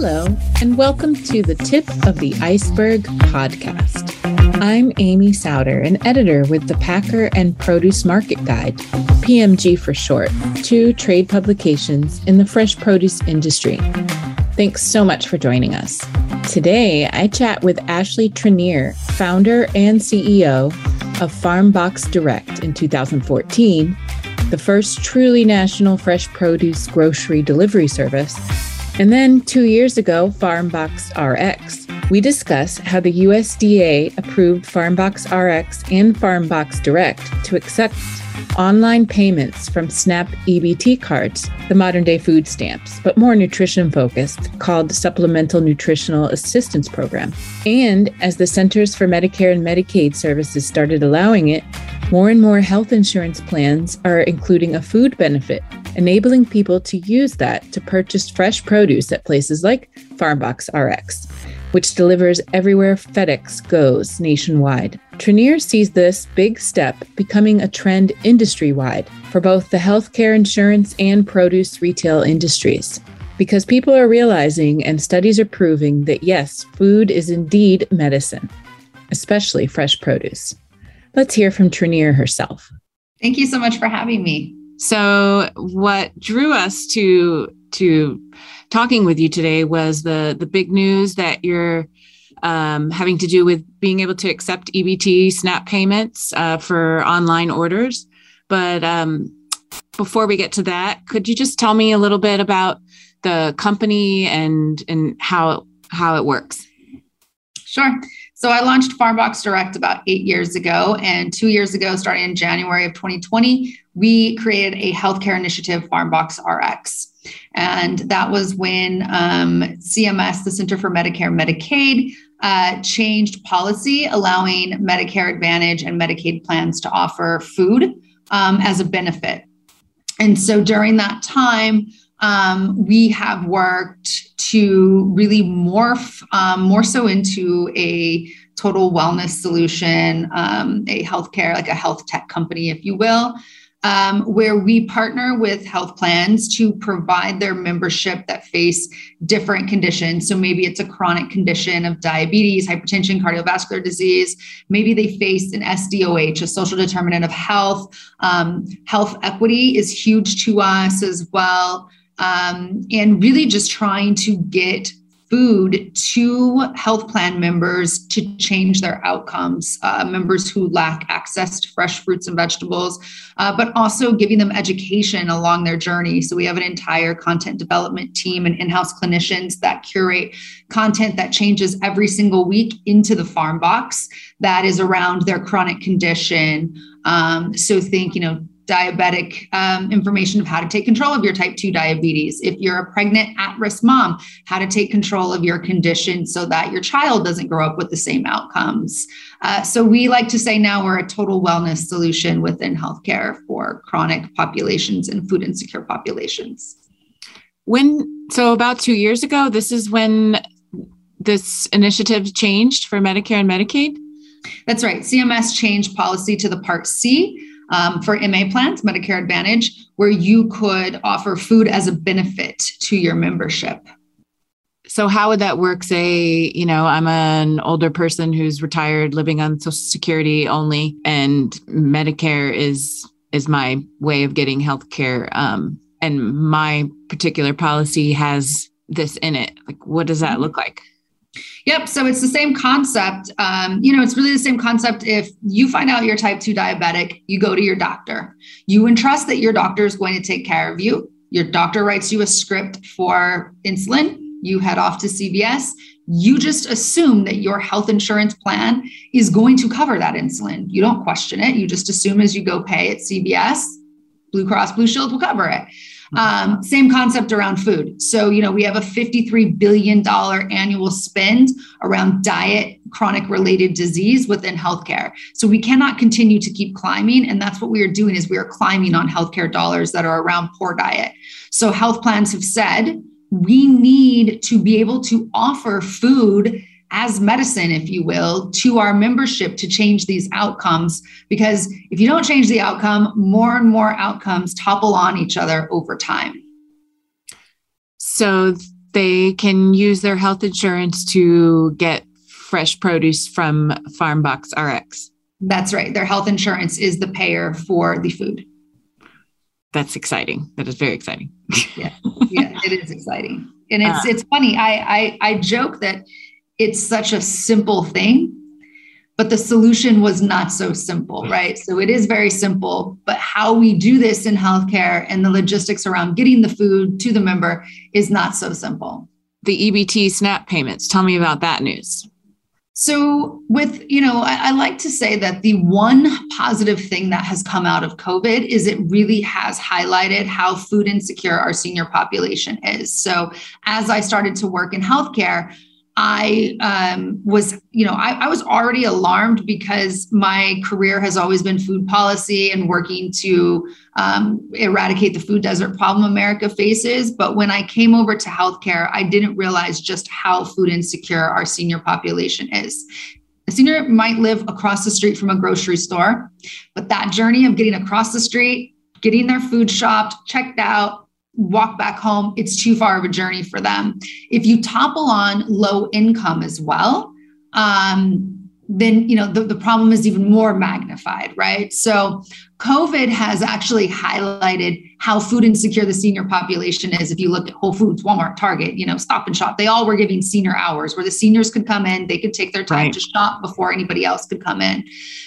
Hello, and welcome to the Tip of the Iceberg podcast. I'm Amy Sowder, an editor with the Packer and Produce Market Guide, PMG for short, two trade publications in the fresh produce industry. Thanks so much for joining us. Today, I chat with Ashley Tyrner, founder and CEO of FarmBox Direct in 2014, the first truly national fresh produce grocery delivery service. And then two years ago, FarmBox RX we discuss how the USDA approved FarmBox RX and FarmBox Direct to accept online payments from SNAP EBT cards, the modern day food stamps, but more nutrition focused, called Supplemental Nutritional Assistance Program. And as the Centers for Medicare and Medicaid Services started allowing it, more and more health insurance plans are including a food benefit, enabling people to use that to purchase fresh produce at places like FarmBox RX which delivers everywhere FedEx goes nationwide. Tyrner sees this big step becoming a trend industry wide for both the healthcare insurance and produce retail industries. Because people are realizing and studies are proving that yes, food is indeed medicine, especially fresh produce. Let's hear from Tyrner herself. Thank you so much for having me. So, what drew us to to talking with you today was the the big news that you're um, having to do with being able to accept EBT SNAP payments uh, for online orders. But um, before we get to that, could you just tell me a little bit about the company and and how how it works? Sure. So I launched FarmBox Direct about eight years ago, and two years ago, starting in January of 2020, we created a healthcare initiative, FarmBox RX. And that was when um, CMS, the Center for Medicare and Medicaid, uh, changed policy allowing Medicare Advantage and Medicaid plans to offer food um, as a benefit. And so during that time, um, we have worked to really morph um, more so into a total wellness solution, um, a healthcare, like a health tech company, if you will um, where we partner with health plans to provide their membership that face different conditions. So maybe it's a chronic condition of diabetes, hypertension, cardiovascular disease. Maybe they face an SDOH, a social determinant of health. Um, health equity is huge to us as well. Um, and really just trying to get food to health plan members to change their outcomes, uh, members who lack access to fresh fruits and vegetables, uh, but also giving them education along their journey. So we have an entire content development team and in house clinicians that curate content that changes every single week into the farm box that is around their chronic condition. Um, so think, you know, diabetic um, information of how to take control of your type 2 diabetes. If you're a pregnant at risk mom, how to take control of your condition so that your child doesn't grow up with the same outcomes. Uh, so we like to say now we're a total wellness solution within healthcare for chronic populations and food insecure populations. When, so about two years ago, this is when this initiative changed for Medicare and Medicaid? That's right. CMS changed policy to the Part C um, for MA plans, Medicare Advantage, where you could offer food as a benefit to your membership. So how would that work? Say, you know, I'm an older person who's retired, living on Social Security only, and Medicare is is my way of getting health care. Um, and my particular policy has this in it. Like, what does that mm-hmm. look like? Yep. So it's the same concept. Um, you know, it's really the same concept. If you find out you're type 2 diabetic, you go to your doctor. You entrust that your doctor is going to take care of you. Your doctor writes you a script for insulin. You head off to CVS. You just assume that your health insurance plan is going to cover that insulin. You don't question it. You just assume as you go pay at CVS, Blue Cross Blue Shield will cover it. Um, same concept around food. So, you know, we have a $53 billion annual spend around diet, chronic related disease within healthcare. So we cannot continue to keep climbing. And that's what we are doing is we are climbing on healthcare dollars that are around poor diet. So health plans have said we need to be able to offer food as medicine, if you will, to our membership to change these outcomes. Because if you don't change the outcome, more and more outcomes topple on each other over time. So they can use their health insurance to get fresh produce from Farmbox RX. That's right. Their health insurance is the payer for the food. That's exciting. That is very exciting. yeah, yeah, it is exciting, and it's uh, it's funny. I, I I joke that it's such a simple thing, but the solution was not so simple, hmm. right? So it is very simple, but how we do this in healthcare and the logistics around getting the food to the member is not so simple. The EBT SNAP payments. Tell me about that news. So, with, you know, I, I, like to say that the one positive thing that has come out of COVID is it really has highlighted how food insecure our senior population is. So, as I started to work in healthcare, I um, was, you know, I, I, was already alarmed because my career has always been food policy and working to um, eradicate the food desert problem America faces. But when I came over to healthcare, I didn't realize just how food insecure our senior population is. A senior might live across the street from a grocery store, but that journey of getting across the street, getting their food shopped, checked out, walk back home, it's too far of a journey for them. If you topple on low income as well, um, then you know the, the problem is even more magnified, right? So COVID has actually highlighted how food insecure the senior population is. If you look at Whole Foods, Walmart, Target, you know, Stop and Shop, they all were giving senior hours where the seniors could come in, they could take their time right. to shop before anybody else could come in.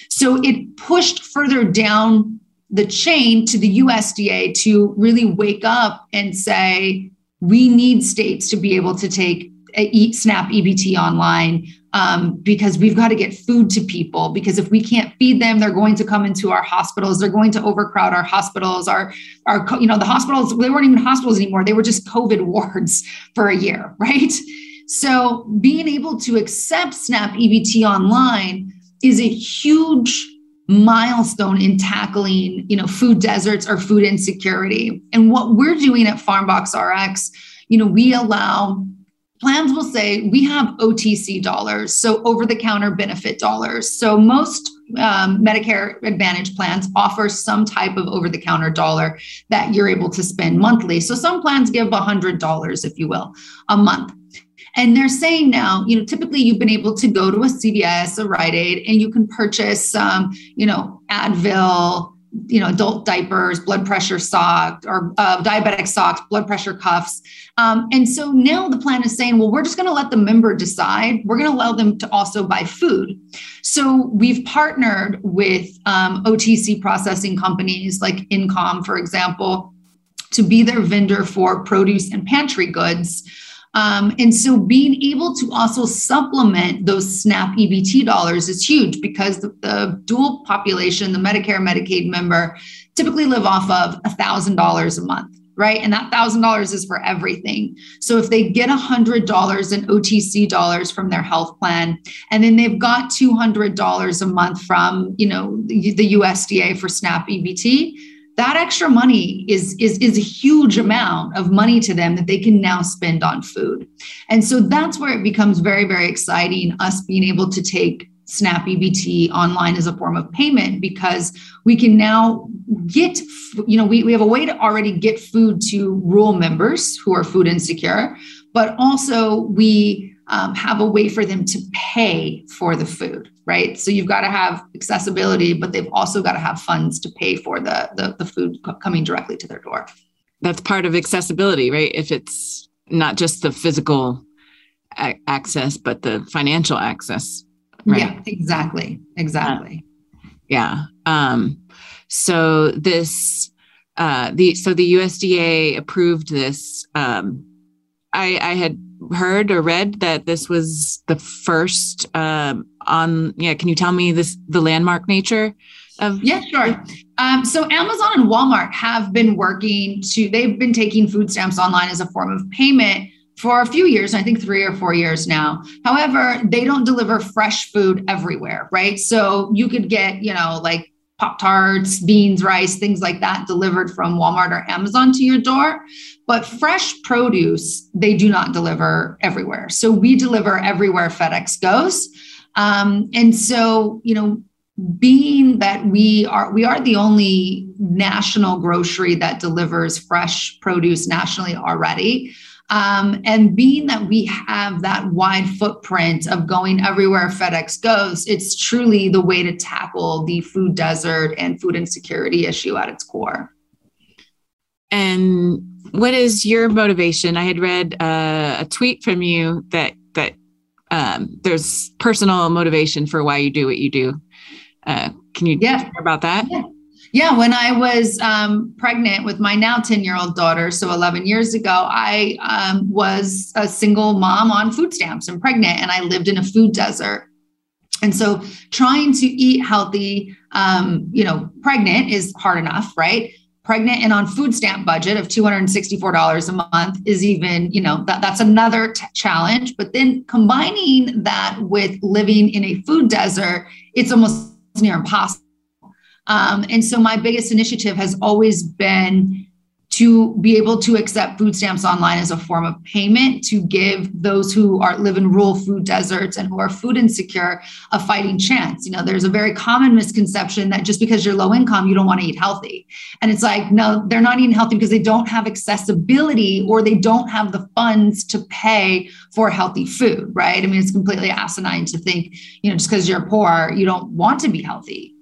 So it pushed further down the chain to the USDA to really wake up and say, we need states to be able to take eat SNAP EBT online um, because we've got to get food to people. Because if we can't feed them, they're going to come into our hospitals. They're going to overcrowd our hospitals. Our, our, you know, the hospitals they weren't even hospitals anymore. They were just COVID wards for a year, right? So being able to accept SNAP EBT online is a huge milestone in tackling you know food deserts or food insecurity. And what we're doing at farmbox rx you know we allow plans will say we have otc dollars so over the counter benefit dollars. So most um, medicare advantage plans offer some type of over the counter dollar that you're able to spend monthly. So some plans give $100 if you will a month and they're saying now, you know, typically you've been able to go to a CVS, a Rite Aid, and you can purchase, um, you know, Advil, you know, adult diapers, blood pressure socks, or uh, diabetic socks, blood pressure cuffs. Um, and so now the plan is saying, well, we're just going to let the member decide. We're going to allow them to also buy food. So we've partnered with um, OTC processing companies like InComm, for example, to be their vendor for produce and pantry goods. Um, and so being able to also supplement those SNAP EBT dollars is huge because the, the dual population, the Medicare, Medicaid member, typically live off of $1,000 a month right? And that thousand dollars is for everything. So if they get hundred dollars in OTC dollars from their health plan, and then they've got two hundred dollars a month from you know the, the USDA for SNAP EBT, that extra money is, is, is a huge amount of money to them that they can now spend on food. And so that's where it becomes very, very exciting, us being able to take Snap EBT online as a form of payment because we can now get, you know, we, we have a way to already get food to rural members who are food insecure, but also we um, have a way for them to pay for the food, right? So you've got to have accessibility, but they've also got to have funds to pay for the, the, the food coming directly to their door. That's part of accessibility, right? If it's not just the physical a- access, but the financial access. Right? Yeah, exactly. Exactly. Uh, yeah. Um, so this, uh, the so the USDA approved this. Um, I, I had heard or read that this was the first um, on yeah can you tell me this the landmark nature of yeah sure. Um, so amazon and walmart have been working to they've been taking food stamps online as a form of payment for a few years i think three or four years now. However they don't deliver fresh food everywhere right? So you could get you know like Pop Tarts, beans, rice, things like that delivered from Walmart or Amazon to your door. But fresh produce, they do not deliver everywhere. So we deliver everywhere FedEx goes. Um, and so, you know, being that we are we are the only national grocery that delivers fresh produce nationally already Um, and being that we have that wide footprint of going everywhere FedEx goes, it's truly the way to tackle the food desert and food insecurity issue at its core. And what is your motivation? I had read uh, a tweet from you that that um, there's personal motivation for why you do what you do. Uh, can you yeah. talk about that? Yeah. Yeah, when I was um, pregnant with my now 10 year old daughter, so 11 years ago, I um, was a single mom on food stamps and pregnant, and I lived in a food desert. And so trying to eat healthy, um, you know, pregnant is hard enough, right? Pregnant and on food stamp budget of $264 a month is even, you know, that, that's another t- challenge. But then combining that with living in a food desert, it's almost near impossible um, and so my biggest initiative has always been to be able to accept food stamps online as a form of payment to give those who are live in rural food deserts and who are food insecure a fighting chance. You know there's a very common misconception that just because you're low income you don't want to eat healthy. And it's like no they're not eating healthy because they don't have accessibility or they don't have the funds to pay for healthy food right? I mean it's completely asinine to think you know just because you're poor you don't want to be healthy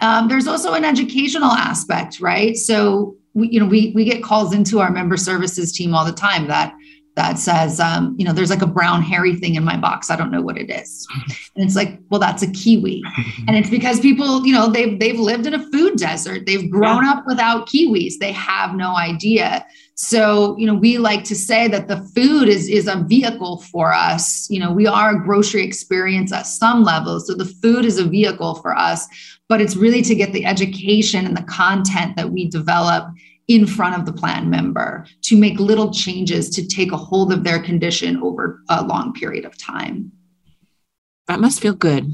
um, there's also an educational aspect, right? So we, you know, we we get calls into our member services team all the time that that says, um, you know, there's like a brown hairy thing in my box. I don't know what it is. And it's like, well, that's a kiwi. And it's because people, you know, they've they've lived in a food desert. They've grown yeah. up without kiwis. They have no idea. So, you know, we like to say that the food is is a vehicle for us. You know, we are a grocery experience at some level. So the food is a vehicle for us, but it's really to get the education and the content that we develop in front of the plan member to make little changes to take a hold of their condition over a long period of time. That must feel good.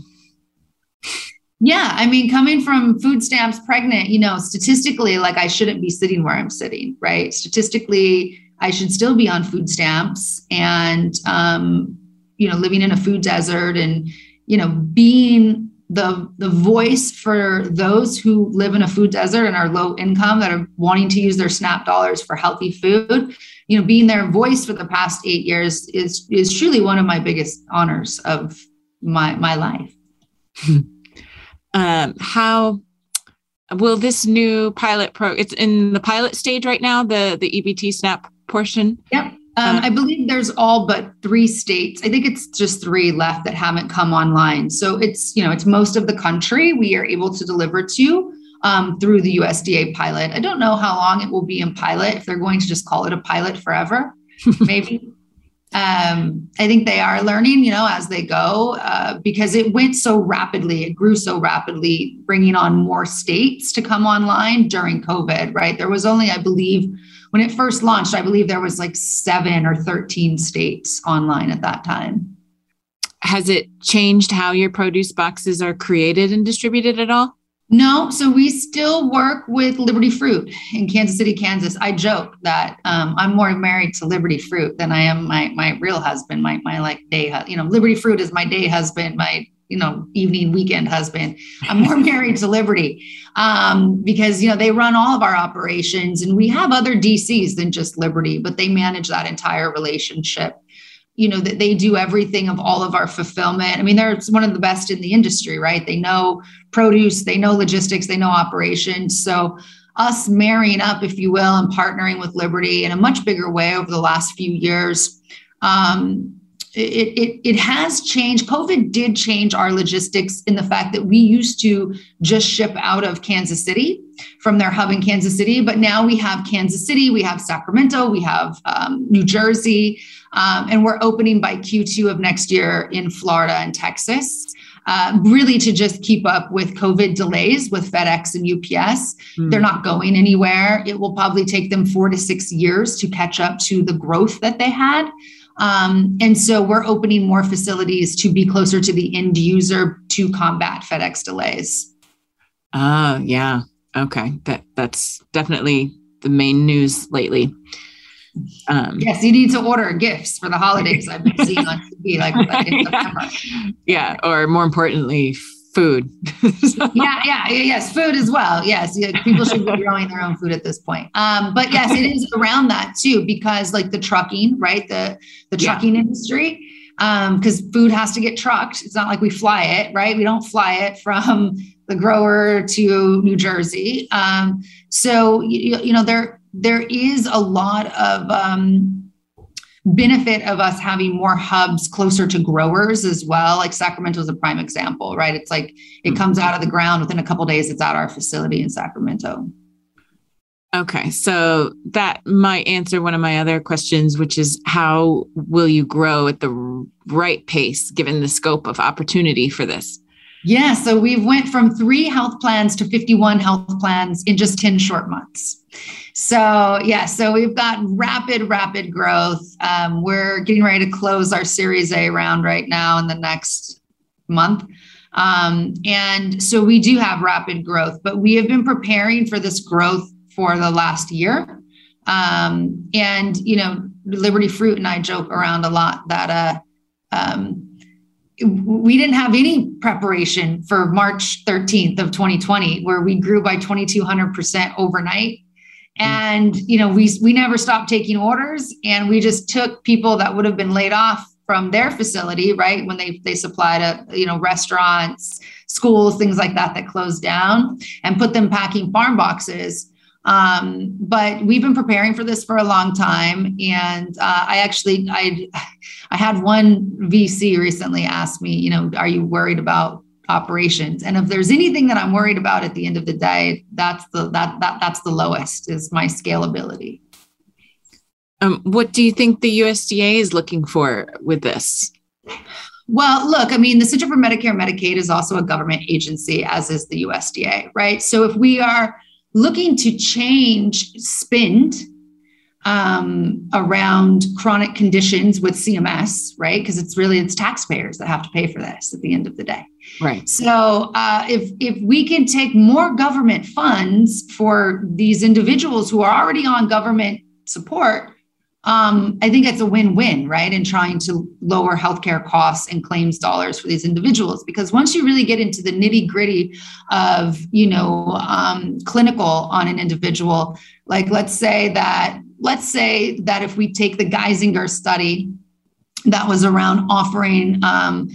Yeah, I mean, coming from food stamps pregnant, you know, statistically, like I shouldn't be sitting where I'm sitting, right? Statistically, I should still be on food stamps and, um, you know, living in a food desert and, you know, being the the voice for those who live in a food desert and are low income that are wanting to use their snap dollars for healthy food you know being their voice for the past eight years is is truly one of my biggest honors of my my life um, how will this new pilot pro it's in the pilot stage right now the the ebt snap portion yep um, I believe there's all but three states. I think it's just three left that haven't come online. So it's you know it's most of the country we are able to deliver to um, through the USDA pilot. I don't know how long it will be in pilot. If they're going to just call it a pilot forever, maybe. Um, I think they are learning, you know, as they go, uh, because it went so rapidly, it grew so rapidly, bringing on more states to come online during COVID. Right, there was only, I believe when it first launched, I believe there was like seven or 13 states online at that time. Has it changed how your produce boxes are created and distributed at all? No, so we still work with Liberty Fruit in Kansas City, Kansas. I joke that um, I'm more married to Liberty Fruit than I am my my real husband, my my like day, you know, Liberty Fruit is my day husband, my you know evening weekend husband i'm more married to liberty um, because you know they run all of our operations and we have other dcs than just liberty but they manage that entire relationship you know that they do everything of all of our fulfillment. I mean they're one of the best in the industry right? They know produce they know logistics they know operations. So us marrying up if you will and partnering with liberty in a much bigger way over the last few years um, it, it, it has changed. COVID did change our logistics in the fact that we used to just ship out of Kansas City from their hub in Kansas City, but now we have Kansas City, we have Sacramento, we have um, New Jersey, um, and we're opening by Q2 of next year in Florida and Texas. Uh, really to just keep up with COVID delays with FedEx and UPS. Mm. They're not going anywhere. It will probably take them four to six years to catch up to the growth that they had. Um, and so we're opening more facilities to be closer to the end user to combat FedEx delays. Oh, yeah. Okay. That that's definitely the main news lately. Um, yes, you need to order gifts for the holidays. I've been seeing on TV, like, like yeah, or more importantly, food. yeah, yeah, yes, food as well. Yes, people should be growing their own food at this point. Um, but yes, it is around that too, because like the trucking, right? The the trucking yeah. industry, because um, food has to get trucked. It's not like we fly it, right? We don't fly it from the grower to New Jersey. Um, so you, you know there there is a lot of um, benefit of us having more hubs closer to growers as well. Like Sacramento is a prime example, right? It's like it hmm. comes out of the ground within a couple days. It's at our facility in Sacramento. Okay, so that might answer one of my other questions, which is how will you grow at the right pace given the scope of opportunity for this? Yeah, so we've went from three health plans to 51 health plans in just 10 short months. So, yeah, so we've got rapid, rapid growth. Um, we're getting ready to close our Series A round right now in the next month. Um, and so we do have rapid growth, but we have been preparing for this growth for the last year. Um, and, you know, Liberty Fruit and I joke around a lot that uh, um, we didn't have any preparation for March 13th of 2020, where we grew by 2,200% overnight and you know we we never stopped taking orders and we just took people that would have been laid off from their facility right when they they supplied a you know restaurants schools things like that that closed down and put them packing farm boxes. Um, but we've been preparing for this for a long time and uh, i actually i i had one vc recently ask me you know are you worried about operations. And if there's anything that I'm worried about at the end of the day, that's the that that that's the lowest is my scalability. Um, what do you think the USDA is looking for with this? Well, look, I mean, the Center for Medicare and Medicaid is also a government agency, as is the USDA, right? So if we are looking to change spend um, around chronic conditions with CMS, right? Because it's really it's taxpayers that have to pay for this at the end of the day. Right. So uh, if if we can take more government funds for these individuals who are already on government support, um, I think it's a win-win, right? In trying to lower healthcare costs and claims dollars for these individuals, because once you really get into the nitty-gritty of you know um, clinical on an individual, like let's say that let's say that if we take the Geisinger study that was around offering um,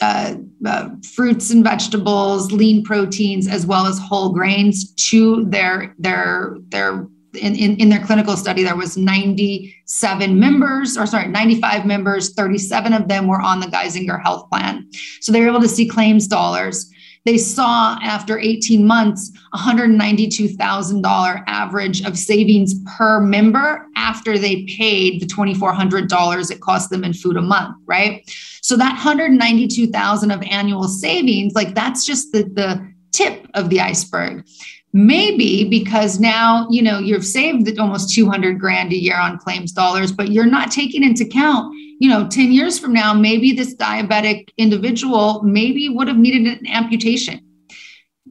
uh, uh, fruits and vegetables, lean proteins, as well as whole grains to their their their in, in, in, their clinical study, there was 97 members, or sorry, 95 members, 37 of them were on the Geisinger health plan. So they were able to see claims dollars. They saw after 18 months $192,000 average of savings per member after they paid the $2,400 it cost them in food a month, right? So that 192,000 of annual savings, like that's just the, the tip of the iceberg maybe because now you know you've saved almost 200 grand a year on claims dollars but you're not taking into account you know 10 years from now maybe this diabetic individual maybe would have needed an amputation.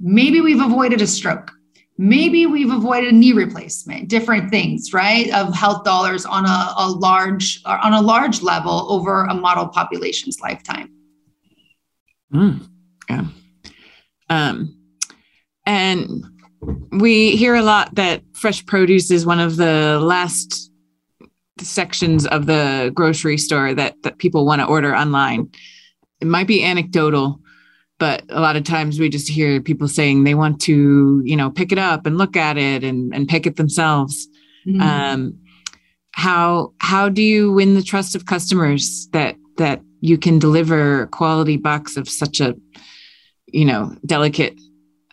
Maybe we've avoided a stroke. Maybe we've avoided a knee replacement different things right of health dollars on a, a large on a large level over a model population's lifetime. Mm, yeah. Um, and we hear a lot that fresh produce is one of the last sections of the grocery store that that people want to order online. It might be anecdotal, but a lot of times we just hear people saying they want to, you know, pick it up and look at it and and pick it themselves. Mm-hmm. Um, how how do you win the trust of customers that that you can deliver a quality box of such a you know delicate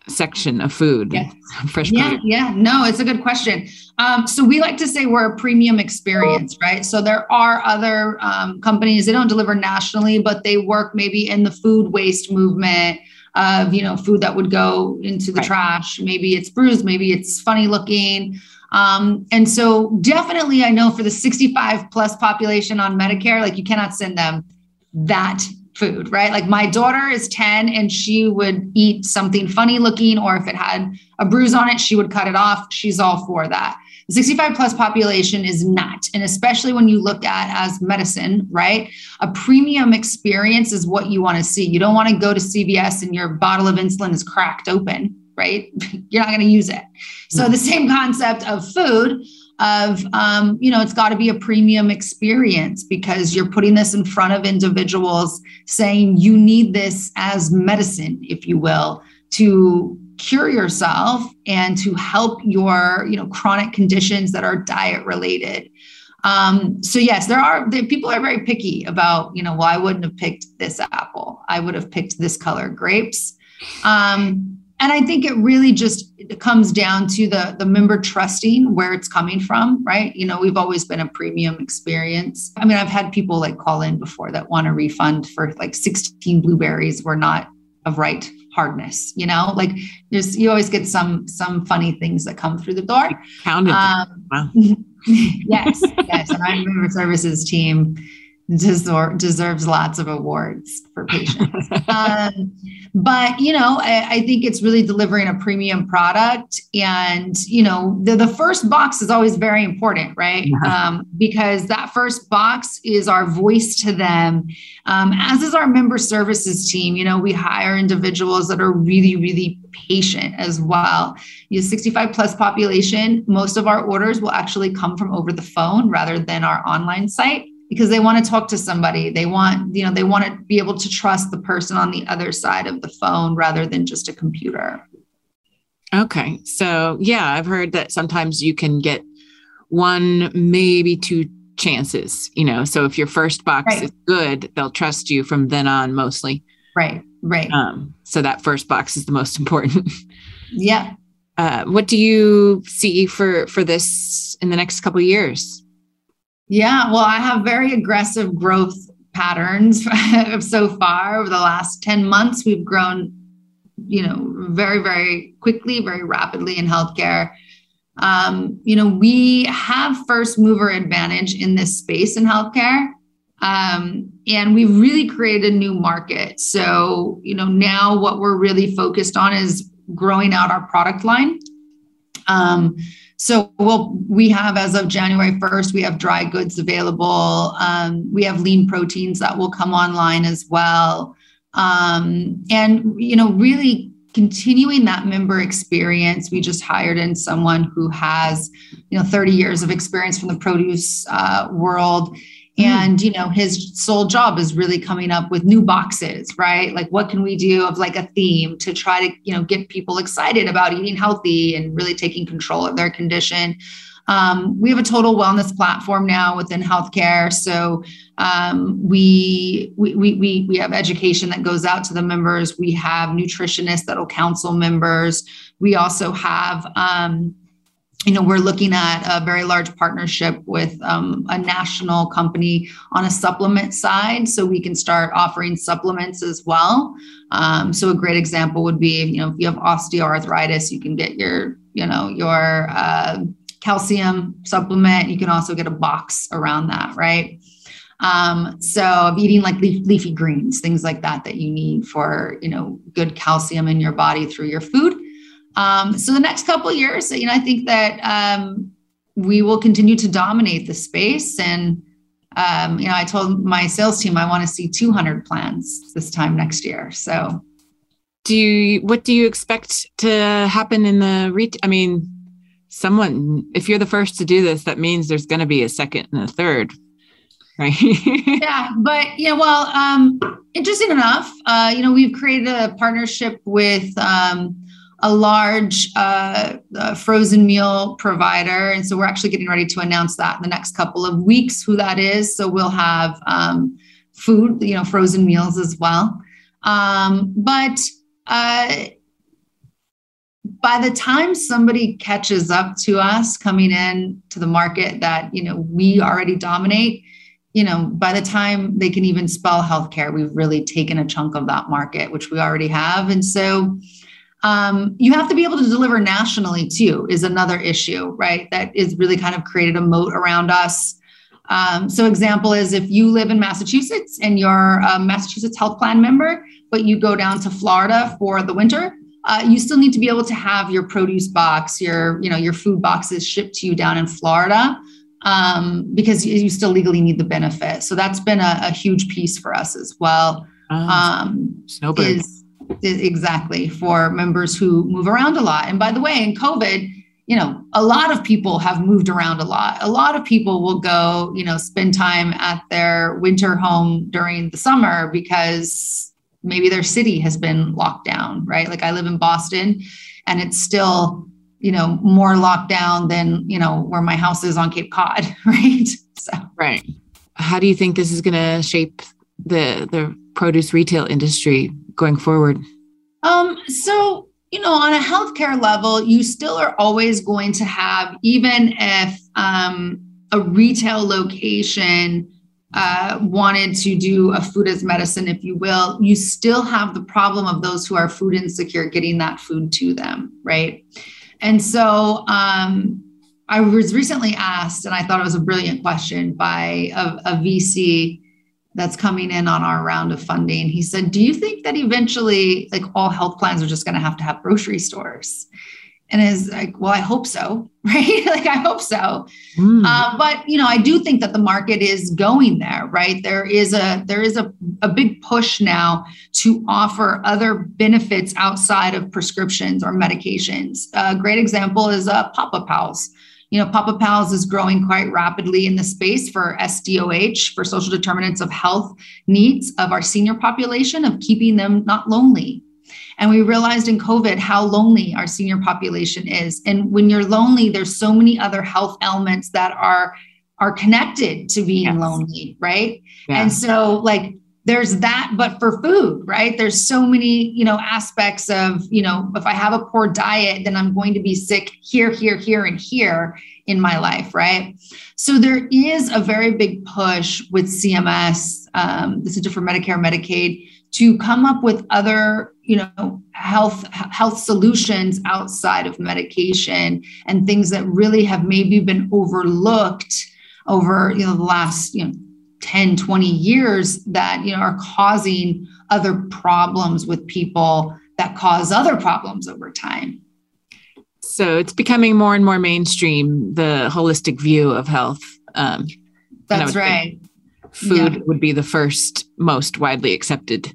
section of food yeah. fresh yeah yeah. No it's a good question. Um, so we like to say we're a premium experience right? So there are other um, companies they don't deliver nationally but they work maybe in the food waste movement of you know food that would go into the right. trash. Maybe it's bruised maybe it's funny looking. Um, and so definitely i know for the 65 plus population on medicare like you cannot send them that food, right? Like my daughter is 10 and she would eat something funny looking, or if it had a bruise on it, she would cut it off. She's all for that. The 65 plus population is not. And especially when you look at as medicine, right? A premium experience is what you want to see. You don't want to go to CVS and your bottle of insulin is cracked open, right? You're not going to use it. So the mm-hmm. same concept of food of um, you know it's got to be a premium experience because you're putting this in front of individuals saying you need this as medicine if you will to cure yourself and to help your you know chronic conditions that are diet related. Um, so yes there are there, people are very picky about you know well i wouldn't have picked this apple. I would have picked this color grapes. Um, and I think it really just it comes down to the the member trusting where it's coming from, right? You know, we've always been a premium experience. I mean, I've had people like call in before that want a refund for like 16 blueberries were not of right hardness, you know? Like there's you always get some some funny things that come through the door. Counted. Um, wow. yes, yes. And our member services team deserve, deserves lots of awards for patients. um, but you know, I, I, think it's really delivering a premium product, and you know, the, the first box is always very important, right? Um, because that first box is our voice to them, um, as is our member services team. You know, we hire individuals that are really, really patient as well. You know, 65 plus population, most of our orders will actually come from over the phone rather than our online site because they want to talk to somebody. They want you know they want to be able to trust the person on the other side of the phone rather than just a computer. Okay. So yeah i've heard that sometimes you can get one maybe two chances you know. So if your first box right. is good they'll trust you from then on mostly. Right right. Um, so that first box is the most important. Yeah. Uh, what do you see for for this in the next couple years yeah, well, I have very aggressive growth patterns so far over the last 10 months. We've grown, you know, very, very quickly, very rapidly in healthcare. Um, you know, we have first mover advantage in this space in healthcare. Um, and we've really created a new market. So, you know, now what we're really focused on is growing out our product line. Um, so we'll, we have, as of January 1st, we have dry goods available. Um, we have lean proteins that will come online as well. Um, and, you know, really continuing that member experience. We just hired in someone who has, you know, 30 years of experience from the produce uh, world. And you know his sole job is really coming up with new boxes right? Like what can we do of like a theme to try to you know get people excited about eating healthy and really taking control of their condition? Um, we have a total wellness platform now within healthcare. So um, we, we we we have education that goes out to the members. We have nutritionists that'll counsel members. We also have um, you know we're looking at a very large partnership with um, a national company on a supplement side so we can start offering supplements as well. Um, so a great example would be you know if you have osteoarthritis you can get your you know your uh, calcium supplement. You can also get a box around that right? Um, so eating like leaf, leafy greens things like that that you need for you know good calcium in your body through your food um, so the next couple years, you know, I think that um, we will continue to dominate the space. And um, you know, I told my sales team I want to see 200 plans this time next year. So, do you? What do you expect to happen in the retail? I mean, someone if you're the first to do this, that means there's going to be a second and a third right yeah but yeah well um interesting enough uh you know we've created a partnership with um a large uh, uh, frozen meal provider. And so we're actually getting ready to announce that in the next couple of weeks, who that is. So we'll have um, food, you know, frozen meals as well. Um, but uh, by the time somebody catches up to us coming in to the market that, you know, we already dominate, you know, by the time they can even spell healthcare, we've really taken a chunk of that market, which we already have. And so, um, you have to be able to deliver nationally too is another issue right that is really kind of created a moat around us um, so example is if you live in massachusetts and you're a massachusetts health plan member but you go down to florida for the winter uh, you still need to be able to have your produce box, your you know your food boxes shipped to you down in Florida um, because you still legally need the benefit. So that's been a, a huge piece for us as well. Um, snowbird. Is, is exactly for members who move around a lot. And by the way, in COVID, you know, a lot of people have moved around a lot. A lot of people will go, you know, spend time at their winter home during the summer because maybe their city has been locked down, right? Like I live in Boston and it's still, you know, more locked down than, you know, where my house is on Cape Cod, right? So Right. How do you think this is going to shape the the produce retail industry going forward? Um, so you know, on a healthcare level, you still are always going to have, even if um, a retail location uh, wanted to do a food as medicine, if you will, you still have the problem of those who are food insecure getting that food to them, right? And so um, I was recently asked, and I thought it was a brilliant question by a, a VC that's coming in on our round of funding. He said, Do you think that eventually, like all health plans are just going to have to have grocery stores? And is like, well, I hope so, right? like, I hope so. Mm. Uh, but you know, I do think that the market is going there, right? There is a there is a, a big push now to offer other benefits outside of prescriptions or medications. A great example is uh, Papa Pals you know, Papa Pals is growing quite rapidly in the space for SDOH, for social determinants of health needs of our senior population, of keeping them not lonely. And we realized in COVID how lonely our senior population is. And when you're lonely, there's so many other health ailments that are are connected to being yes. lonely, right? Yeah. And so like there's that but for food right? There's so many you know aspects of you know if i have a poor diet then i'm going to be sick here here here and here in my life right? So there is a very big push with cms um, the center for medicare medicaid to come up with other you know health health solutions outside of medication and things that really have maybe been overlooked over you know the last you know 10 20 years that you know are causing other problems with people that cause other problems over time. So it's becoming more and more mainstream the holistic view of health um, that's right. food yeah. would be the first most widely accepted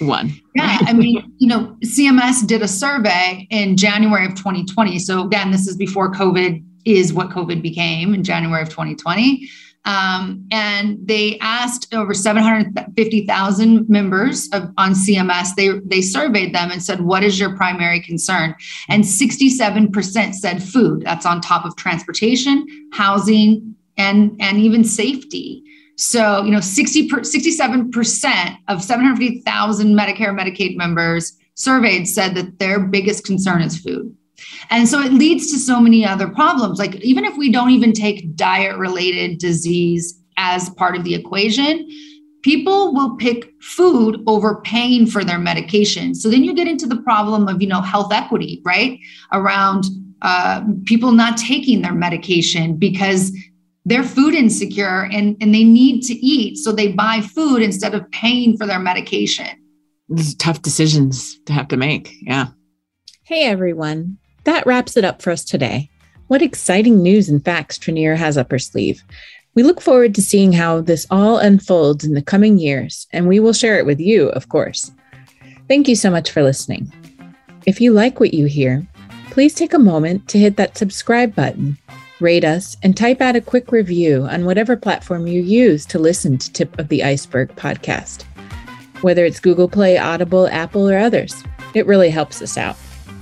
one. Yeah i mean you know cms did a survey in january of 2020 so again this is before covid is what covid became in january of 2020 um, and they asked over 750,000 members of, on CMS. They, they surveyed them and said, What is your primary concern? And 67% said food. That's on top of transportation, housing, and, and even safety. So, you know, 60 per, 67% of 750,000 Medicare Medicaid members surveyed said that their biggest concern is food. And so it leads to so many other problems. Like, even if we don't even take diet related disease as part of the equation, people will pick food over paying for their medication. So then you get into the problem of, you know, health equity, right? Around uh, people not taking their medication because they're food insecure and, and they need to eat. So they buy food instead of paying for their medication. These tough decisions to have to make. Yeah. Hey, everyone. That wraps it up for us today. What exciting news and facts Tyrner has up her sleeve. We look forward to seeing how this all unfolds in the coming years, and we will share it with you, of course. Thank you so much for listening. If you like what you hear, please take a moment to hit that subscribe button, rate us, and type out a quick review on whatever platform you use to listen to Tip of the Iceberg podcast. Whether it's Google Play, Audible, Apple, or others, it really helps us out.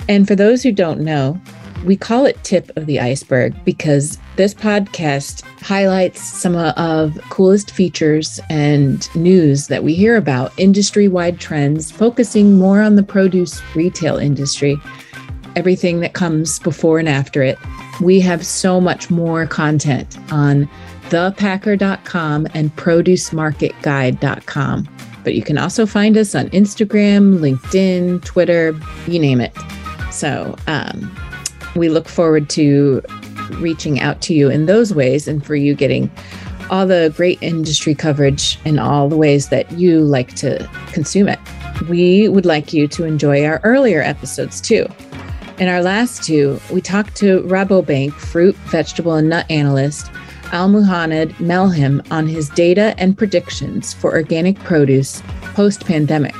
And for those who don't know, we call it Tip of the Iceberg because this podcast highlights some of the coolest features and news that we hear about, industry wide trends, focusing more on the produce retail industry, everything that comes before and after it. We have so much more content on thepacker.com and producemarketguide.com. But you can also find us on Instagram, LinkedIn, Twitter, you name it. So um, we look forward to reaching out to you in those ways and for you getting all the great industry coverage in all the ways that you like to consume it. we would like you to enjoy our earlier episodes too. In our last two, we talked to Rabobank fruit, vegetable, and nut analyst Al Muhannad Melham on his data and predictions for organic produce post pandemic.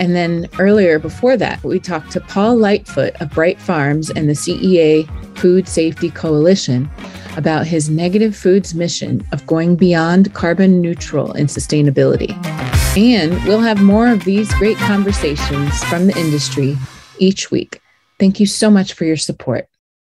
And then earlier before that, we talked to Paul Lightfoot of Bright Farms and the CEA Food Safety Coalition about his negative foods mission of going beyond carbon neutral in sustainability. And we'll have more of these great conversations from the industry each week. Thank you so much for your support.